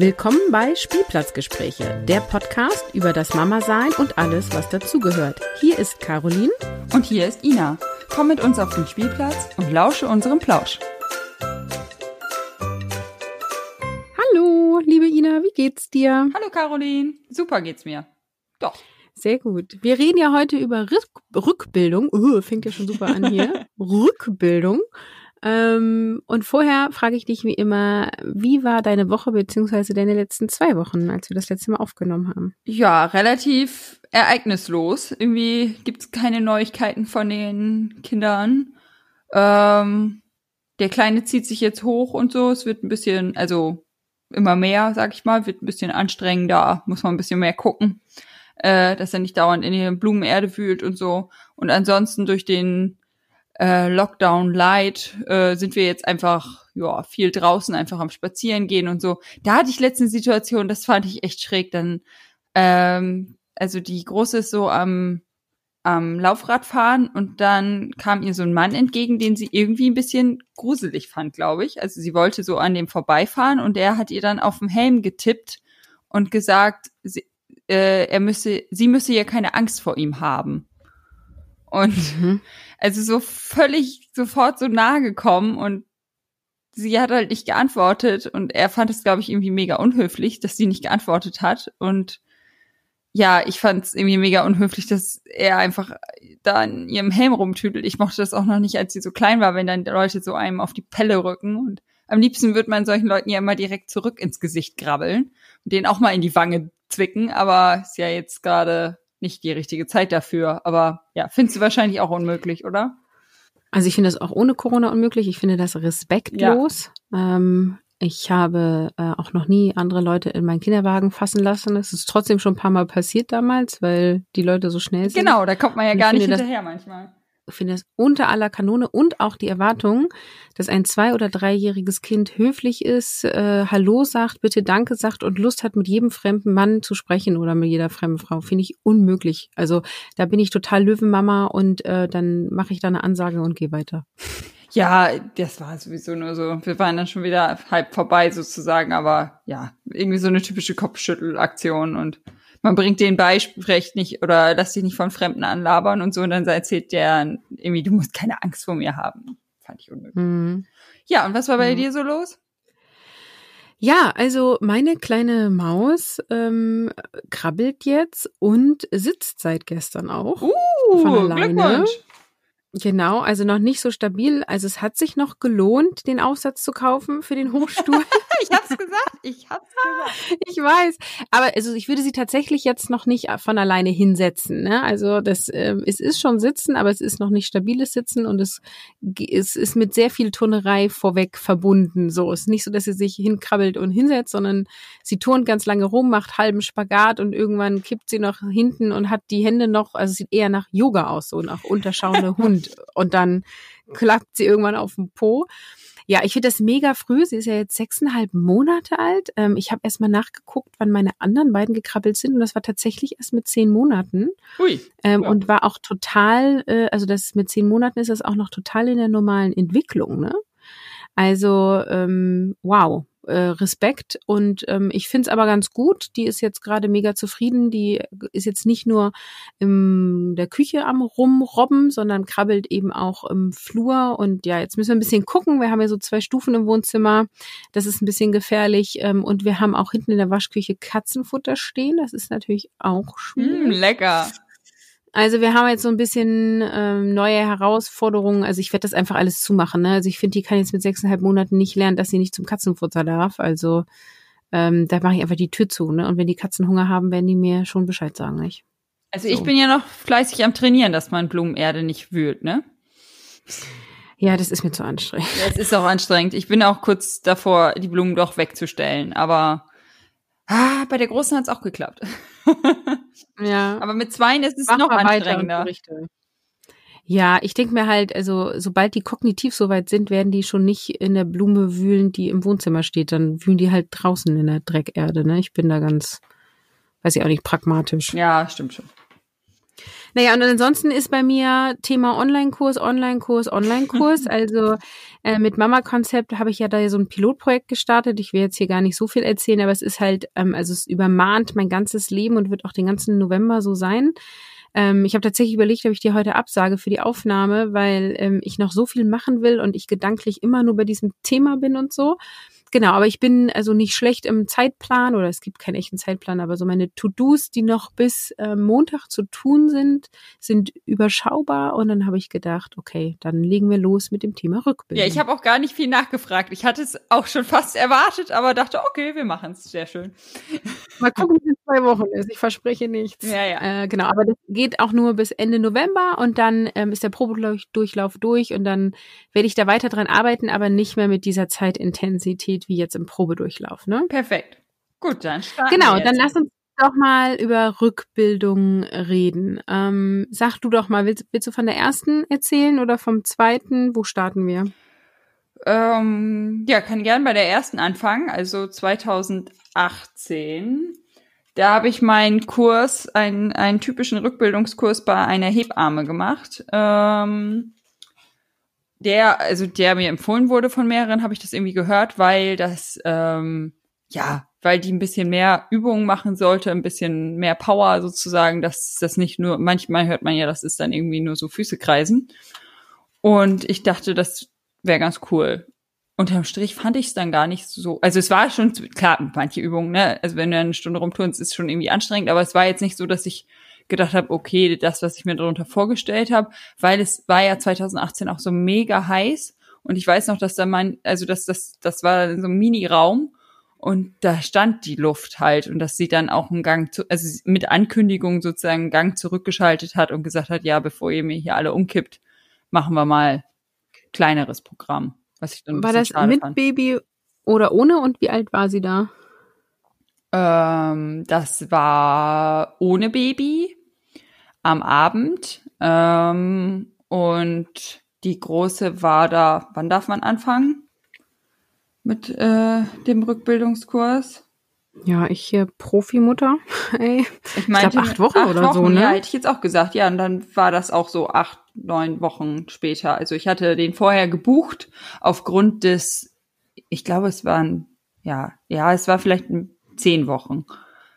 Willkommen bei Spielplatzgespräche, der Podcast über das Mama-Sein und alles, was dazugehört. Hier ist Caroline. Und hier ist Ina. Komm mit uns auf den Spielplatz und lausche unserem Plausch. Hallo, liebe Ina, wie geht's dir? Hallo Caroline. Super geht's mir. Doch. Sehr gut. Wir reden ja heute über Rück Rückbildung. Uh, fängt ja schon super an hier. Rückbildung. Ähm, und vorher frage ich dich wie immer, wie war deine Woche beziehungsweise deine letzten zwei Wochen, als wir das letzte Mal aufgenommen haben? Ja, relativ ereignislos. Irgendwie gibt's keine Neuigkeiten von den Kindern. Ähm, der Kleine zieht sich jetzt hoch und so. Es wird ein bisschen, also immer mehr, sag ich mal, wird ein bisschen anstrengender, muss man ein bisschen mehr gucken, äh, dass er nicht dauernd in die Blumenerde wühlt und so. Und ansonsten durch den äh, Lockdown Light äh, sind wir jetzt einfach ja viel draußen einfach am Spazieren gehen und so. Da hatte ich letzte Situation, das fand ich echt schräg. Dann ähm, also die große ist so am am Laufrad fahren und dann kam ihr so ein Mann entgegen, den sie irgendwie ein bisschen gruselig fand, glaube ich. Also sie wollte so an dem vorbeifahren und er hat ihr dann auf dem Helm getippt und gesagt, sie, äh, er müsse, sie müsse ja keine Angst vor ihm haben. Und mhm. Also so völlig sofort so nahe gekommen und sie hat halt nicht geantwortet und er fand es, glaube ich, irgendwie mega unhöflich, dass sie nicht geantwortet hat. Und ja, ich fand es irgendwie mega unhöflich, dass er einfach da in ihrem Helm rumtüdelt. Ich mochte das auch noch nicht, als sie so klein war, wenn dann Leute so einem auf die Pelle rücken. Und am liebsten würde man solchen Leuten ja immer direkt zurück ins Gesicht grabbeln und denen auch mal in die Wange zwicken. Aber ist ja jetzt gerade nicht die richtige Zeit dafür. Aber ja, findest du wahrscheinlich auch unmöglich, oder? Also ich finde das auch ohne Corona unmöglich. Ich finde das respektlos. Ja. Ähm, ich habe äh, auch noch nie andere Leute in meinen Kinderwagen fassen lassen. Es ist trotzdem schon ein paar Mal passiert damals, weil die Leute so schnell sind. Genau, da kommt man ja gar nicht hinterher manchmal finde es unter aller Kanone und auch die Erwartung, dass ein zwei- oder dreijähriges Kind höflich ist, äh, Hallo sagt, bitte Danke sagt und Lust hat, mit jedem fremden Mann zu sprechen oder mit jeder fremden Frau, finde ich unmöglich. Also da bin ich total Löwenmama und äh, dann mache ich da eine Ansage und gehe weiter. Ja, das war sowieso nur so. Wir waren dann schon wieder halb vorbei sozusagen, aber ja, irgendwie so eine typische Kopfschüttelaktion und man bringt den Beispiel nicht oder lass dich nicht von Fremden anlabern und so und dann erzählt der irgendwie, du musst keine Angst vor mir haben. Fand ich unmöglich. Mhm. Ja, und was war bei mhm. dir so los? Ja, also meine kleine Maus ähm, krabbelt jetzt und sitzt seit gestern auch. Uh, von alleine. Glückwunsch. Genau, also noch nicht so stabil. Also es hat sich noch gelohnt, den Aufsatz zu kaufen für den Hochstuhl. ich hab's gesagt, ich hab's gesagt. Ich weiß, aber also ich würde sie tatsächlich jetzt noch nicht von alleine hinsetzen. Ne? Also das, äh, es ist schon Sitzen, aber es ist noch nicht stabiles Sitzen und es, es ist mit sehr viel Turnerei vorweg verbunden. So, es ist nicht so, dass sie sich hinkrabbelt und hinsetzt, sondern sie turnt ganz lange rum, macht halben Spagat und irgendwann kippt sie noch hinten und hat die Hände noch, also sieht eher nach Yoga aus, so nach unterschauende Hund und, und dann klappt sie irgendwann auf den Po. Ja, ich finde das mega früh. Sie ist ja jetzt sechseinhalb Monate alt. Ähm, ich habe erst mal nachgeguckt, wann meine anderen beiden gekrabbelt sind. Und das war tatsächlich erst mit zehn Monaten. Ui. Ähm, ja. Und war auch total, äh, also das mit zehn Monaten ist das auch noch total in der normalen Entwicklung, ne? Also, ähm, wow äh, Respekt und ähm, ich finde es aber ganz gut. Die ist jetzt gerade mega zufrieden. Die ist jetzt nicht nur in der Küche am rumrobben, sondern krabbelt eben auch im Flur. Und ja, jetzt müssen wir ein bisschen gucken. Wir haben ja so zwei Stufen im Wohnzimmer. Das ist ein bisschen gefährlich. Ähm, und wir haben auch hinten in der Waschküche Katzenfutter stehen. Das ist natürlich auch schön. Mm, lecker. Also wir haben jetzt so ein bisschen ähm, neue Herausforderungen. Also ich werde das einfach alles zumachen. Ne? Also ich finde, die kann jetzt mit sechseinhalb Monaten nicht lernen, dass sie nicht zum Katzenfutter darf. Also ähm, da mache ich einfach die Tür zu. Ne? Und wenn die Katzen Hunger haben, werden die mir schon Bescheid sagen, nicht? Also so. ich bin ja noch fleißig am Trainieren, dass man Blumenerde nicht wühlt, ne? Ja, das ist mir zu anstrengend. Ja, es ist auch anstrengend. Ich bin auch kurz davor, die Blumen doch wegzustellen. Aber ah, bei der Großen hat's auch geklappt. Ja. Aber mit zweien ist es Mach noch anstrengender. Ja, ich denke mir halt, also sobald die kognitiv soweit sind, werden die schon nicht in der Blume wühlen, die im Wohnzimmer steht. Dann wühlen die halt draußen in der Dreckerde. Ne? Ich bin da ganz, weiß ich auch nicht, pragmatisch. Ja, stimmt schon. Naja, und ansonsten ist bei mir Thema Online-Kurs, Online-Kurs, Online-Kurs. also äh, mit Mama-Konzept habe ich ja da so ein Pilotprojekt gestartet. Ich will jetzt hier gar nicht so viel erzählen, aber es ist halt, ähm, also es übermahnt mein ganzes Leben und wird auch den ganzen November so sein. Ähm, ich habe tatsächlich überlegt, ob ich dir heute absage für die Aufnahme, weil ähm, ich noch so viel machen will und ich gedanklich immer nur bei diesem Thema bin und so. Genau, aber ich bin also nicht schlecht im Zeitplan oder es gibt keinen echten Zeitplan, aber so meine To-Dos, die noch bis äh, Montag zu tun sind, sind überschaubar und dann habe ich gedacht, okay, dann legen wir los mit dem Thema Rückbildung. Ja, ich habe auch gar nicht viel nachgefragt. Ich hatte es auch schon fast erwartet, aber dachte, okay, wir machen es. Sehr schön. Mal gucken, wie es in zwei Wochen ist. Ich verspreche nichts. Ja, ja. Äh, genau, aber das geht auch nur bis Ende November und dann ähm, ist der Probedurchlauf durch und dann werde ich da weiter dran arbeiten, aber nicht mehr mit dieser Zeitintensität geht wie jetzt im Probedurchlauf, ne? Perfekt. Gut, dann starten Genau, wir dann lass uns doch mal über Rückbildung reden. Ähm, sag du doch mal, willst, willst du von der ersten erzählen oder vom zweiten? Wo starten wir? Ähm, ja, kann gern bei der ersten anfangen, also 2018. Da habe ich meinen Kurs, einen, einen typischen Rückbildungskurs bei einer Hebamme gemacht. Ähm, der, also der mir empfohlen wurde von mehreren, habe ich das irgendwie gehört, weil das, ähm, ja, weil die ein bisschen mehr Übungen machen sollte, ein bisschen mehr Power sozusagen, dass das nicht nur, manchmal hört man ja, das ist dann irgendwie nur so Füße kreisen. Und ich dachte, das wäre ganz cool. Unterm Strich fand ich es dann gar nicht so. Also es war schon klar, manche Übungen, ne? Also wenn du eine Stunde rumturnst, ist schon irgendwie anstrengend, aber es war jetzt nicht so, dass ich gedacht habe, okay, das, was ich mir darunter vorgestellt habe, weil es war ja 2018 auch so mega heiß und ich weiß noch, dass da mein, also das, das, das war so ein Mini-Raum und da stand die Luft halt und dass sie dann auch einen Gang, zu, also mit Ankündigung sozusagen einen Gang zurückgeschaltet hat und gesagt hat, ja, bevor ihr mir hier alle umkippt, machen wir mal kleineres Programm. Was ich dann War das mit fand. Baby oder ohne und wie alt war sie da? Ähm, das war ohne Baby am Abend. Ähm, und die große war da, wann darf man anfangen? Mit äh, dem Rückbildungskurs? Ja, ich hier Profimutter. Ey. Ich meinte, acht Wochen oder so, ne? Ja, hätte ich jetzt auch gesagt. Ja, und dann war das auch so acht, neun Wochen später. Also ich hatte den vorher gebucht aufgrund des, ich glaube, es waren, ja, ja, es war vielleicht zehn Wochen.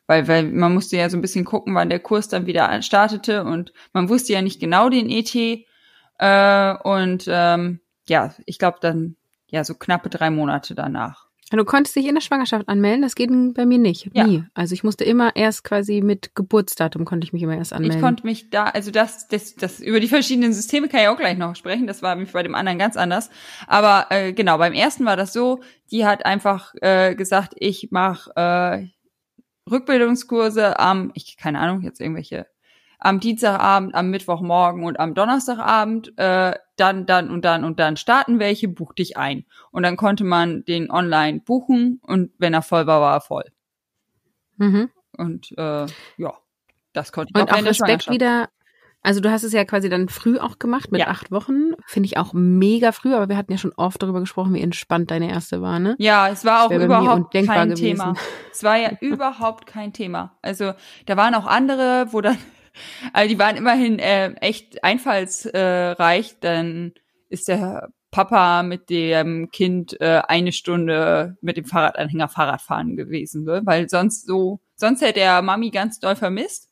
Weil, weil man musste ja so ein bisschen gucken, wann der Kurs dann wieder startete und man wusste ja nicht genau den ET. Äh, und ähm, ja, ich glaube dann, ja, so knappe drei Monate danach. Du konntest dich in der Schwangerschaft anmelden, das geht bei mir nicht. Ja. Nie. Also ich musste immer erst quasi mit Geburtsdatum konnte ich mich immer erst anmelden. Ich konnte mich da, also das, das, das über die verschiedenen Systeme kann ich auch gleich noch sprechen. Das war bei dem anderen ganz anders. Aber äh, genau, beim ersten war das so, die hat einfach äh, gesagt, ich mache äh, Rückbildungskurse am, ich keine Ahnung, jetzt irgendwelche, am Dienstagabend, am Mittwochmorgen und am Donnerstagabend, äh, dann, dann und dann und dann starten welche, buch dich ein. Und dann konnte man den online buchen und wenn er voll war, war er voll. Mhm. Und äh, ja, das konnte ich Und auch auch Respekt wieder. Also du hast es ja quasi dann früh auch gemacht mit Ja. acht Wochen. Finde ich auch mega früh, aber wir hatten ja schon oft darüber gesprochen, wie entspannt deine erste war, ne? Ja, es war auch überhaupt kein gewesen. Thema. Es war ja überhaupt kein Thema. Also da waren auch andere, wo dann, also die waren immerhin äh, echt einfallsreich. Reich. dann ist der Papa mit dem Kind äh, eine Stunde mit dem Fahrradanhänger Fahrradfahren gewesen, ne? weil sonst so, sonst hätte er Mami ganz doll vermisst.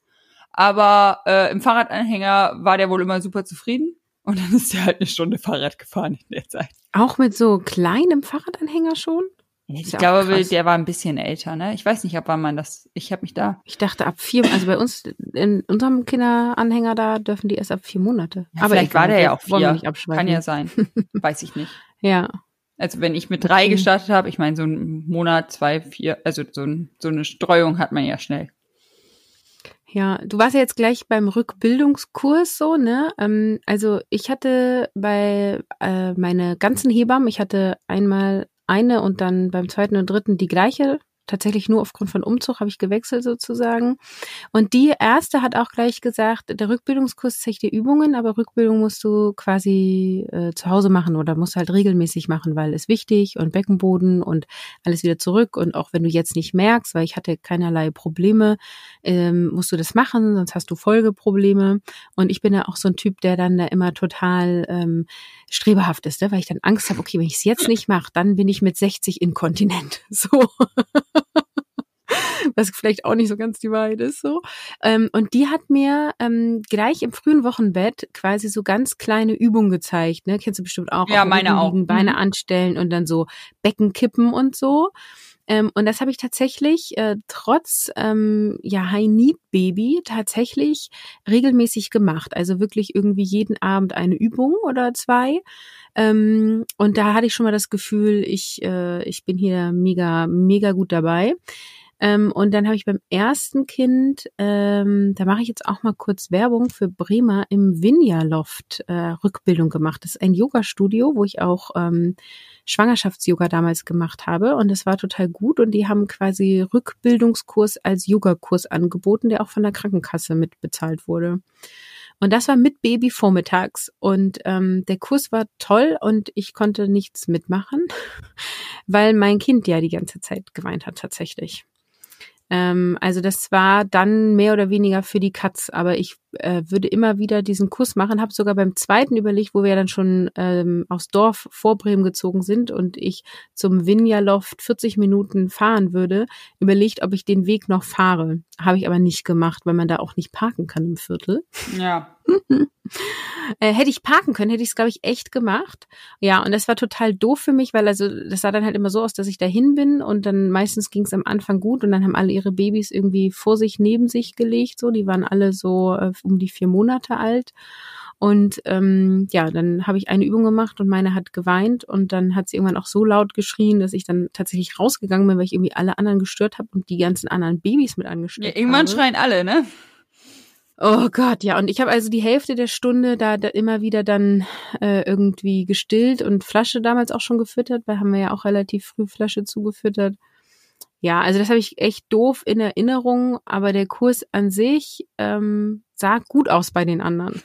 Aber äh, im Fahrradanhänger war der wohl immer super zufrieden. Und dann ist er halt eine Stunde Fahrrad gefahren in der Zeit. Auch mit so kleinem Fahrradanhänger schon? Ich ja glaube, krass. der war ein bisschen älter, ne? Ich weiß nicht, ab wann man das. Ich habe mich da. Ich dachte ab vier, also bei uns in unserem Kinderanhänger da dürfen die erst ab vier Monate. Ja, vielleicht war der ja auch vier. Kann ja sein. weiß ich nicht. Ja. Also wenn ich mit drei gestartet habe, ich meine, so ein Monat, zwei, vier, also so, ein, so eine Streuung hat man ja schnell. Ja, du warst ja jetzt gleich beim Rückbildungskurs so, ne? Ähm, also ich hatte bei äh, meine ganzen Hebammen, ich hatte einmal eine und dann beim zweiten und dritten die gleiche tatsächlich nur aufgrund von Umzug habe ich gewechselt sozusagen. Und die erste hat auch gleich gesagt, der Rückbildungskurs zeigt dir Übungen, aber Rückbildung musst du quasi äh, zu Hause machen oder musst halt regelmäßig machen, weil es wichtig und Beckenboden und alles wieder zurück. Und auch wenn du jetzt nicht merkst, weil ich hatte keinerlei Probleme, ähm, musst du das machen, sonst hast du Folgeprobleme. Und ich bin ja auch so ein Typ, der dann da immer total ähm, strebehaft ist, ne? weil ich dann Angst habe, okay, wenn ich es jetzt nicht mache, dann bin ich mit 60 inkontinent. So. Was vielleicht auch nicht so ganz die Wahrheit ist, so. Ähm, und die hat mir ähm, gleich im frühen Wochenbett quasi so ganz kleine Übungen gezeigt, ne? Kennst du bestimmt auch. Ja, meine auch. Beine mhm. anstellen und dann so Becken kippen und so. Ähm, und das habe ich tatsächlich äh, trotz ähm, ja High Need Baby tatsächlich regelmäßig gemacht. Also wirklich irgendwie jeden Abend eine Übung oder zwei. Ähm, und da hatte ich schon mal das Gefühl, ich äh, ich bin hier mega mega gut dabei. Ähm, und dann habe ich beim ersten Kind, ähm, da mache ich jetzt auch mal kurz Werbung für Bremer im Vinja Loft äh, Rückbildung gemacht. Das ist ein Yoga-Studio, wo ich auch ähm, Schwangerschafts-Yoga damals gemacht habe. Und das war total gut. Und die haben quasi Rückbildungskurs als Yogakurs angeboten, der auch von der Krankenkasse mitbezahlt wurde. Und das war mit Baby vormittags. Und ähm, der Kurs war toll und ich konnte nichts mitmachen, weil mein Kind ja die ganze Zeit geweint hat tatsächlich. Ähm, also das war dann mehr oder weniger für die Katz, aber ich äh, würde immer wieder diesen Kuss machen, habe sogar beim zweiten überlegt, wo wir dann schon ähm, aus Dorf vor Bremen gezogen sind und ich zum Vinja-Loft 40 Minuten fahren würde, überlegt, ob ich den Weg noch fahre. Habe ich aber nicht gemacht, weil man da auch nicht parken kann im Viertel. Ja. äh, hätte ich parken können, hätte ich es, glaube ich, echt gemacht. Ja, und das war total doof für mich, weil also das sah dann halt immer so aus, dass ich dahin bin und dann meistens ging es am Anfang gut und dann haben alle ihre Babys irgendwie vor sich, neben sich gelegt. So, die waren alle so äh, um die vier Monate alt. Und ähm, ja, dann habe ich eine Übung gemacht und meine hat geweint und dann hat sie irgendwann auch so laut geschrien, dass ich dann tatsächlich rausgegangen bin, weil ich irgendwie alle anderen gestört habe und die ganzen anderen Babys mit angestört. Ja, irgendwann habe. schreien alle, ne? Oh Gott, ja. Und ich habe also die Hälfte der Stunde da, da immer wieder dann äh, irgendwie gestillt und Flasche damals auch schon gefüttert, weil haben wir ja auch relativ früh Flasche zugefüttert. Ja, also das habe ich echt doof in Erinnerung, aber der Kurs an sich ähm, sah gut aus bei den anderen.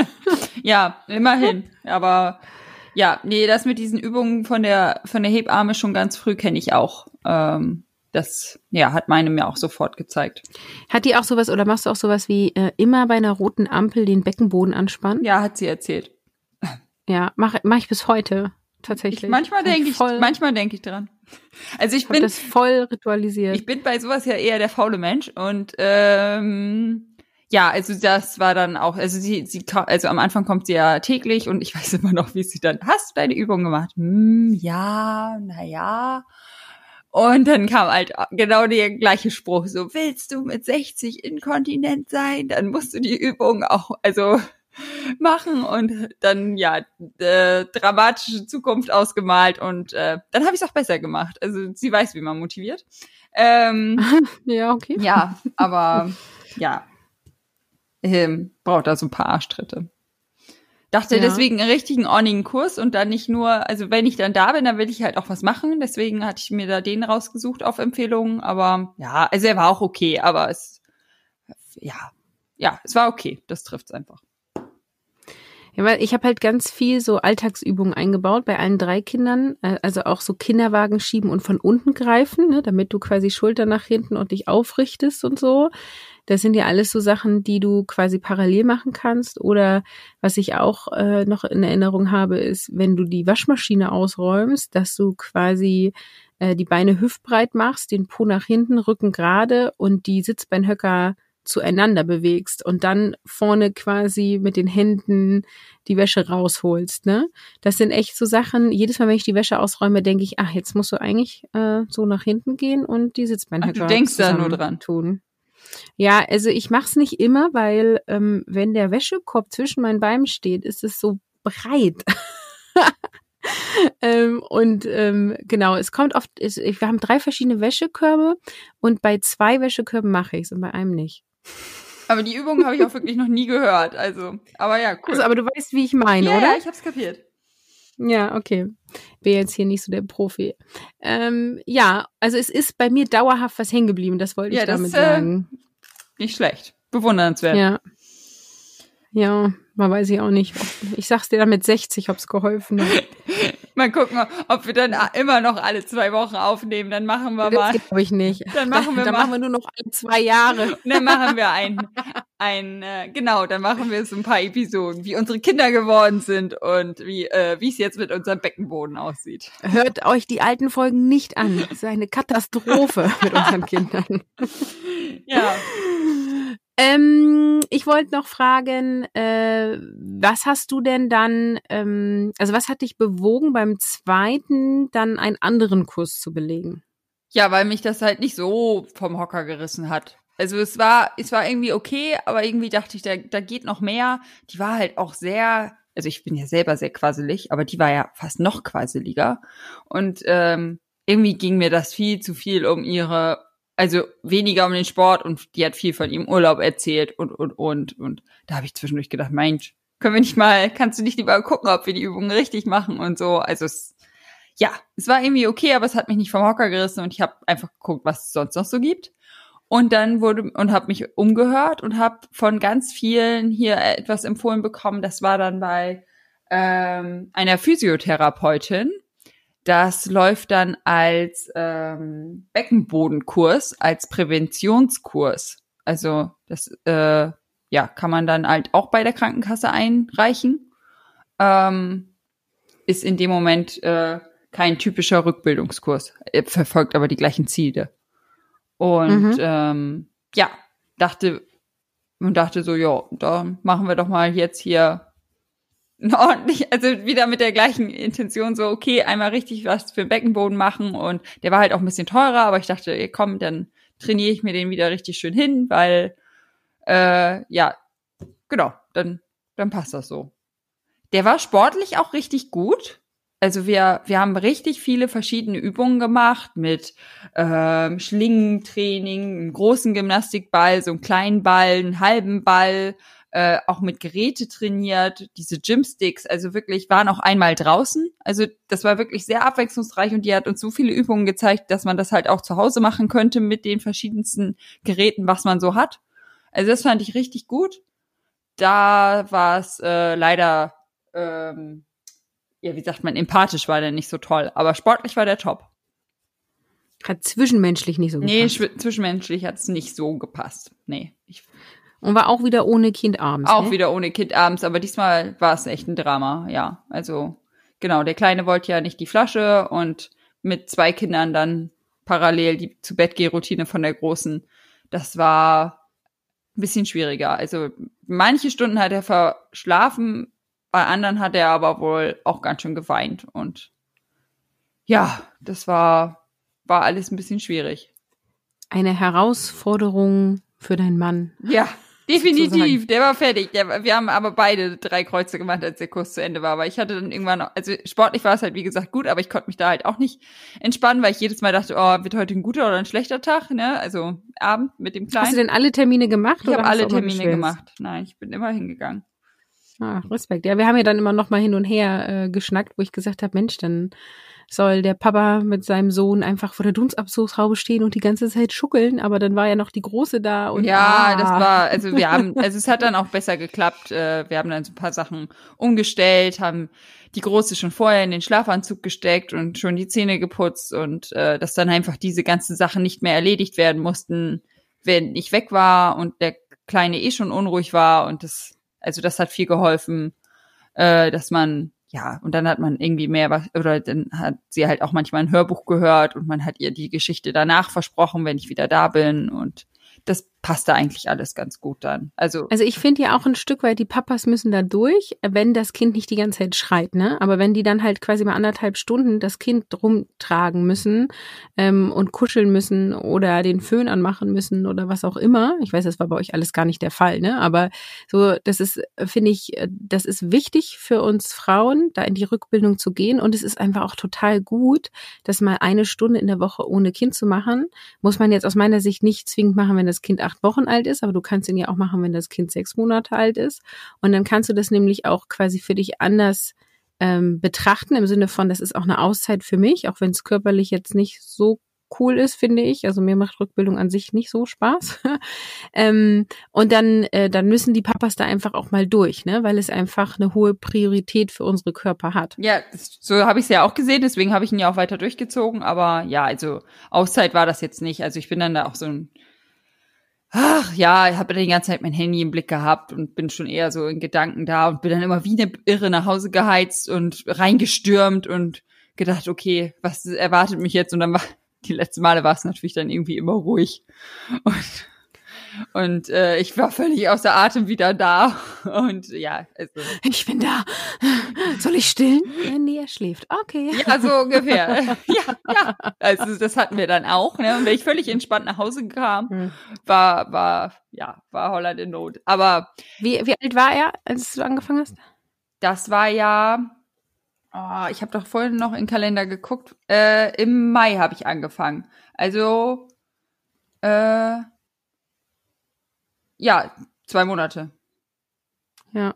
ja, immerhin. Aber ja, nee, das mit diesen Übungen von der von der Hebamme schon ganz früh kenne ich auch. Ähm, das ja, hat meine mir auch sofort gezeigt. Hat die auch sowas oder machst du auch sowas wie äh, immer bei einer roten Ampel den Beckenboden anspannen? Ja, hat sie erzählt. Ja, mache mach ich bis heute tatsächlich. Ich, manchmal denke ich, manchmal denke ich dran. Also ich bin das voll ritualisiert. Ich bin bei sowas ja eher der faule Mensch und ähm, ja, also das war dann auch, also sie, sie, also am Anfang kommt sie ja täglich und ich weiß immer noch, wie sie dann, hast du deine Übung gemacht? Hm, ja, na ja. Und dann kam halt genau der gleiche Spruch, so willst du mit 60 inkontinent sein, dann musst du die Übung auch, also machen und dann ja äh, dramatische Zukunft ausgemalt und äh, dann habe ich es auch besser gemacht. Also sie weiß, wie man motiviert. Ähm, ja, okay. Ja, aber ja, ähm, braucht da so ein paar Arschtritte. Dachte ja. deswegen einen richtigen ordentlichen Kurs und dann nicht nur, also wenn ich dann da bin, dann will ich halt auch was machen. Deswegen hatte ich mir da den rausgesucht auf Empfehlungen. Aber ja, also er war auch okay, aber es, ja, ja, es war okay. Das trifft's einfach. Ja, weil ich habe halt ganz viel so Alltagsübungen eingebaut bei allen drei Kindern. Äh, also auch so Kinderwagen schieben und von unten greifen, ne, damit du quasi Schulter nach hinten und dich aufrichtest und so. Das sind ja alles so Sachen, die du quasi parallel machen kannst. Oder was ich auch äh, noch in Erinnerung habe, ist, wenn du die Waschmaschine ausräumst, dass du quasi äh, die Beine hüftbreit machst, den Po nach hinten, Rücken gerade und die Sitzbeinhöcker zueinander bewegst und dann vorne quasi mit den Händen die Wäsche rausholst, ne? Das sind echt so Sachen, jedes Mal, wenn ich die Wäsche ausräume, denke ich, ach, jetzt musst du eigentlich äh, so nach hinten gehen und die Sitzbeinhöcker ach, du denkst da nur dran tun. Ja, also ich mach's nicht immer, weil ähm, wenn der Wäschekorb zwischen meinen Beinen steht, ist es so breit. ähm, und ähm, genau, es kommt oft, es, wir haben drei verschiedene Wäschekörbe und bei zwei Wäschekörben mache ich es und bei einem nicht. Aber die Übung habe ich auch wirklich noch nie gehört. Also, aber ja, cool. Also, aber du weißt, wie ich meine, ja, oder? Ja, ich hab's kapiert. Ja, okay. Bin jetzt hier nicht so der Profi. Ähm, ja, also es ist bei mir dauerhaft was hängen geblieben, das wollte ich Ja, das, damit äh, sagen. Nicht schlecht. Bewundernswert. Ja. Ja, man weiß ich auch nicht. Ich sag's dir dann mit 60, ob's geholfen hat. Mal gucken, ob wir dann immer noch alle zwei Wochen aufnehmen. Dann machen wir mal. Das glaube ich nicht. Dann machen wir dann mal. machen wir nur noch alle zwei Jahre. Dann machen wir ein, ein äh, genau, dann machen wir so ein paar Episoden, wie unsere Kinder geworden sind und wie äh, wie es jetzt mit unserem Beckenboden aussieht. Hört euch die alten Folgen nicht an. Das ist eine Katastrophe mit unseren Kindern. Ja. Ähm, ich wollte noch fragen, äh, was hast du denn dann, ähm, also was hat dich bewogen, beim zweiten dann einen anderen Kurs zu belegen? Ja, weil mich das halt nicht so vom Hocker gerissen hat. Also es war, es war irgendwie okay, aber irgendwie dachte ich, da, da geht noch mehr. Die war halt auch sehr, also ich bin ja selber sehr quasselig, aber die war ja fast noch quasseliger. Und ähm, irgendwie ging mir das viel zu viel um ihre, also weniger um den Sport und die hat viel von ihrem Urlaub erzählt und und und und da habe ich zwischendurch gedacht, Mensch, können wir nicht mal, kannst du nicht lieber gucken, ob wir die Übungen richtig machen und so. Also es, ja, es war irgendwie okay, aber es hat mich nicht vom Hocker gerissen und ich habe einfach geguckt, was es sonst noch so gibt. Und dann wurde und habe mich umgehört und habe von ganz vielen hier etwas empfohlen bekommen. Das war dann bei ähm, einer Physiotherapeutin. Das läuft dann als ähm, Beckenbodenkurs, als Präventionskurs. Also das äh, ja kann man dann halt auch bei der Krankenkasse einreichen. Ähm, ist in dem Moment äh, kein typischer Rückbildungskurs, er verfolgt aber die gleichen Ziele. Und Mhm. ähm, ja, dachte und dachte so, ja, dann machen wir doch mal jetzt hier ordentlich, also wieder mit der gleichen Intention so, okay, einmal richtig was für den Beckenboden machen und der war halt auch ein bisschen teurer, aber ich dachte, komm, dann trainiere ich mir den wieder richtig schön hin, weil äh, ja, genau, dann dann passt das so. Der war sportlich auch richtig gut. Also wir, wir haben richtig viele verschiedene Übungen gemacht mit ähm, Schlingentraining, einem großen Gymnastikball, so einem kleinen Ball, einen halben Ball, äh, auch mit Geräte trainiert, diese Gymsticks, also wirklich waren auch einmal draußen. Also das war wirklich sehr abwechslungsreich und die hat uns so viele Übungen gezeigt, dass man das halt auch zu Hause machen könnte mit den verschiedensten Geräten, was man so hat. Also das fand ich richtig gut. Da war es äh, leider ähm, ja, wie sagt man, empathisch war der nicht so toll, aber sportlich war der top. Hat zwischenmenschlich nicht so Nee, gepasst. schw- zwischenmenschlich hat's nicht so gepasst. Nee, ich, Und war auch wieder ohne Kind abends. auch ne? wieder ohne Kind abends, aber diesmal war es echt ein Drama, ja. Also, genau, der Kleine wollte ja nicht die Flasche und mit zwei Kindern dann parallel die zu Bett Routine von der Großen. Das war ein bisschen schwieriger. Also, manche Stunden hat er verschlafen, bei anderen hat er aber wohl auch ganz schön geweint und ja, das war, war alles ein bisschen schwierig. Eine Herausforderung für deinen Mann. Ja, definitiv. Sozusagen. Der war fertig. Der, war- wir haben aber beide drei Kreuze gemacht, als der Kurs zu Ende war. Aber ich hatte dann irgendwann, noch- also sportlich war es halt wie gesagt gut, aber ich konnte mich da halt auch nicht entspannen, weil ich jedes Mal dachte, oh, wird heute ein guter oder ein schlechter Tag, ne? Also Abend mit dem Hast du Kleinen. denn alle Termine gemacht? Ich habe alle Termine gemacht. Nein, ich bin immer hingegangen. Ah, Respekt. Ja, wir haben ja dann immer noch mal hin und her äh, geschnackt, wo ich gesagt habe, Mensch, dann soll der Papa mit seinem Sohn einfach vor der Dunstabzugshaube stehen und die ganze Zeit schuckeln, aber dann war ja noch die Große da und ja, ah. das war, also wir haben, also es hat dann auch besser geklappt. Äh, Wir haben dann so ein paar Sachen umgestellt, haben die Große schon vorher in den Schlafanzug gesteckt und schon die Zähne geputzt und äh, dass dann einfach diese ganzen Sachen nicht mehr erledigt werden mussten, wenn ich weg war und der Kleine eh schon unruhig war und das, also das hat viel geholfen, äh, dass man ja, und dann hat man irgendwie mehr was, oder dann hat sie halt auch manchmal ein Hörbuch gehört und man hat ihr die Geschichte danach versprochen, wenn ich wieder da bin. Und das passte eigentlich alles ganz gut dann. Also, Also ich finde ja auch ein Stück weit, die Papas müssen da durch, wenn das Kind nicht die ganze Zeit schreit, ne? Aber wenn die dann halt quasi mal anderthalb Stunden das Kind rumtragen müssen ähm, und kuscheln müssen oder den Föhn anmachen müssen oder was auch immer, ich weiß, das war bei euch alles gar nicht der Fall, ne? Aber so, das ist, finde ich, äh, das ist wichtig für uns Frauen, da in die Rückbildung zu gehen und es ist einfach auch total gut, das mal eine Stunde in der Woche ohne Kind zu machen. Muss man jetzt aus meiner Sicht nicht zwingend machen, wenn das Kind acht Wochen alt ist, aber du kannst ihn ja auch machen, wenn das Kind sechs Monate alt ist. Und dann kannst du das nämlich auch quasi für dich anders ähm, betrachten, im Sinne von, das ist auch eine Auszeit für mich, auch wenn es körperlich jetzt nicht so cool ist, finde ich. Also mir macht Rückbildung an sich nicht so Spaß. ähm, und dann, äh, dann müssen die Papas da einfach auch mal durch, ne? weil es einfach eine hohe Priorität für unsere Körper hat. Ja, so habe ich es ja auch gesehen, deswegen habe ich ihn ja auch weiter durchgezogen. Aber ja, also Auszeit war das jetzt nicht. Also ich bin dann da auch so ein ach ja, ich habe die ganze Zeit mein Handy im Blick gehabt und bin schon eher so in Gedanken da und bin dann immer wie eine Irre nach Hause geheizt und reingestürmt und gedacht, okay, was erwartet mich jetzt? Und dann war die letzten Male war es natürlich dann irgendwie immer ruhig. Und, und äh, ich war völlig außer Atem wieder da. Und ja, also. Ich bin da. Soll ich stillen? Ja, nee, er schläft. Okay. Ja, so ungefähr. ja, ja. Also das hatten wir dann auch. Ne? Und wenn ich völlig entspannt nach Hause kam, hm. war, war, ja, war Holland in Not. Aber. Wie, wie alt war er, als du angefangen hast? Das war ja Oh, ich habe doch vorhin noch in den Kalender geguckt. Äh, Im Mai habe ich angefangen. Also äh, ja, zwei Monate. Ja.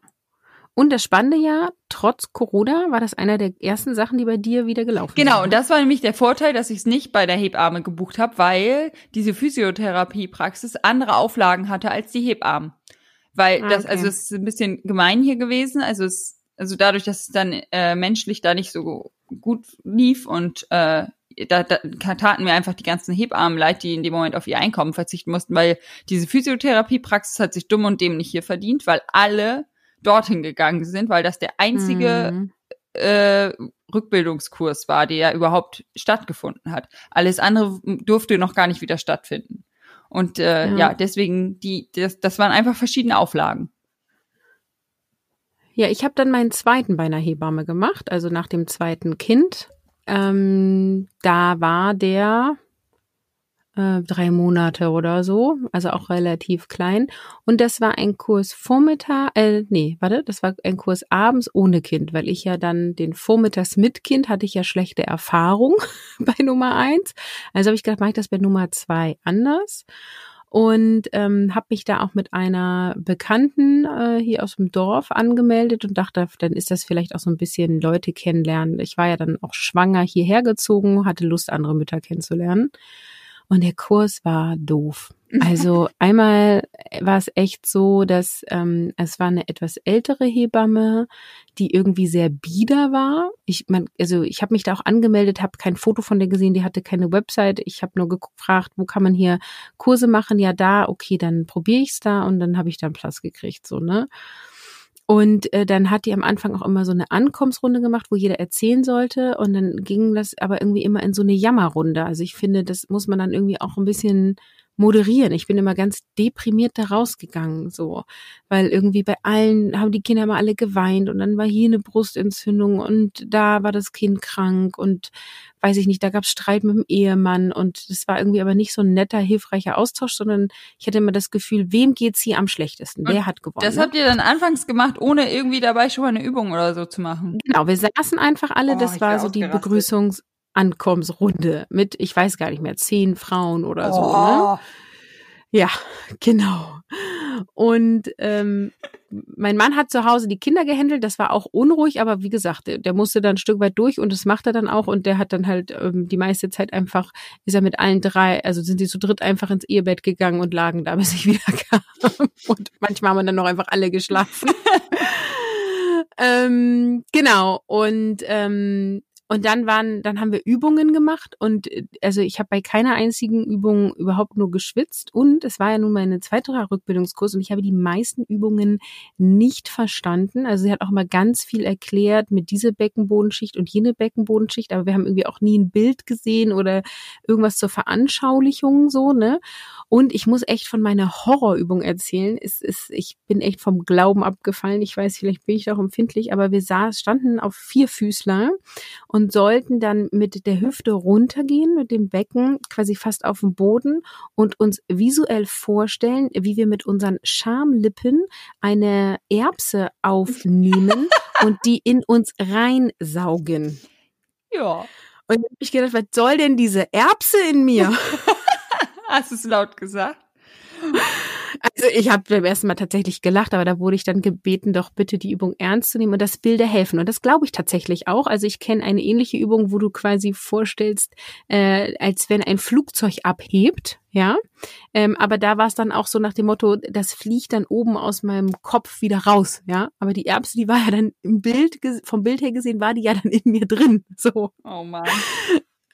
Und das spannende Jahr, trotz Corona, war das einer der ersten Sachen, die bei dir wieder gelaufen sind. Genau, und das war nämlich der Vorteil, dass ich es nicht bei der Hebamme gebucht habe, weil diese Physiotherapiepraxis andere Auflagen hatte als die Hebammen. Weil ah, das, also es ist ein bisschen gemein hier gewesen. Also es also dadurch, dass es dann äh, menschlich da nicht so gut lief und äh, da, da taten mir einfach die ganzen Hebammen leid, die in dem Moment auf ihr Einkommen verzichten mussten, weil diese Physiotherapiepraxis hat sich dumm und dämlich hier verdient, weil alle dorthin gegangen sind, weil das der einzige mhm. äh, Rückbildungskurs war, der ja überhaupt stattgefunden hat. Alles andere durfte noch gar nicht wieder stattfinden. Und äh, ja. ja, deswegen, die, das, das waren einfach verschiedene Auflagen. Ja, ich habe dann meinen zweiten bei einer Hebamme gemacht, also nach dem zweiten Kind. Ähm, da war der äh, drei Monate oder so, also auch relativ klein. Und das war ein Kurs Vormittag, äh, nee, warte, das war ein Kurs abends ohne Kind, weil ich ja dann den Vormittags mit Kind hatte ich ja schlechte Erfahrung bei Nummer eins. Also habe ich gedacht, mache ich das bei Nummer zwei anders und ähm, habe mich da auch mit einer Bekannten äh, hier aus dem Dorf angemeldet und dachte, dann ist das vielleicht auch so ein bisschen Leute kennenlernen. Ich war ja dann auch schwanger hierher gezogen, hatte Lust, andere Mütter kennenzulernen. Und der Kurs war doof. Also einmal war es echt so, dass ähm, es war eine etwas ältere Hebamme, die irgendwie sehr bieder war. Ich mein, also ich habe mich da auch angemeldet, habe kein Foto von der gesehen, die hatte keine Website. Ich habe nur gefragt, wo kann man hier Kurse machen? Ja, da, okay, dann probiere ich's da und dann habe ich dann Platz gekriegt, so ne. Und äh, dann hat die am Anfang auch immer so eine Ankommensrunde gemacht, wo jeder erzählen sollte. Und dann ging das aber irgendwie immer in so eine Jammerrunde. Also ich finde, das muss man dann irgendwie auch ein bisschen moderieren. Ich bin immer ganz deprimiert da rausgegangen, so, weil irgendwie bei allen haben die Kinder immer alle geweint und dann war hier eine Brustentzündung und da war das Kind krank und weiß ich nicht, da gab es Streit mit dem Ehemann und das war irgendwie aber nicht so ein netter, hilfreicher Austausch, sondern ich hatte immer das Gefühl, wem geht's hier am schlechtesten? Wer hat gewonnen? Das habt ihr dann anfangs gemacht, ohne irgendwie dabei schon mal eine Übung oder so zu machen? Genau, wir saßen einfach alle, oh, das war so die Begrüßungs Ankommensrunde mit, ich weiß gar nicht mehr, zehn Frauen oder oh. so. Ne? Ja, genau. Und ähm, mein Mann hat zu Hause die Kinder gehandelt, das war auch unruhig, aber wie gesagt, der, der, musste dann ein Stück weit durch und das macht er dann auch und der hat dann halt ähm, die meiste Zeit einfach, ist er mit allen drei, also sind sie zu dritt einfach ins Ehebett gegangen und lagen da, bis ich wieder kam. Und manchmal haben wir dann noch einfach alle geschlafen. ähm, genau, und ähm, und dann waren, dann haben wir Übungen gemacht und äh, also ich habe bei keiner einzigen Übung überhaupt nur geschwitzt und es war ja nun meine zweite Rückbildungskurs und ich habe die meisten Übungen nicht verstanden. Also sie hat auch mal ganz viel erklärt mit dieser Beckenbodenschicht und jene Beckenbodenschicht, aber wir haben irgendwie auch nie ein Bild gesehen oder irgendwas zur Veranschaulichung so, ne? Und ich muss echt von meiner Horrorübung erzählen. Es ist, ich bin echt vom Glauben abgefallen. Ich weiß, vielleicht bin ich auch empfindlich, aber wir saß, standen auf vier Füßler sollten dann mit der Hüfte runtergehen, mit dem Becken quasi fast auf dem Boden und uns visuell vorstellen, wie wir mit unseren Schamlippen eine Erbse aufnehmen und die in uns reinsaugen. Ja. Und ich gedacht, was soll denn diese Erbse in mir? Hast du es laut gesagt? Also ich habe beim ersten Mal tatsächlich gelacht, aber da wurde ich dann gebeten, doch bitte die Übung ernst zu nehmen und das Bilder helfen. Und das glaube ich tatsächlich auch. Also ich kenne eine ähnliche Übung, wo du quasi vorstellst, äh, als wenn ein Flugzeug abhebt, ja. Ähm, aber da war es dann auch so nach dem Motto, das fliegt dann oben aus meinem Kopf wieder raus, ja. Aber die Erbse, die war ja dann im Bild, vom Bild her gesehen, war die ja dann in mir drin. So. Oh Mann.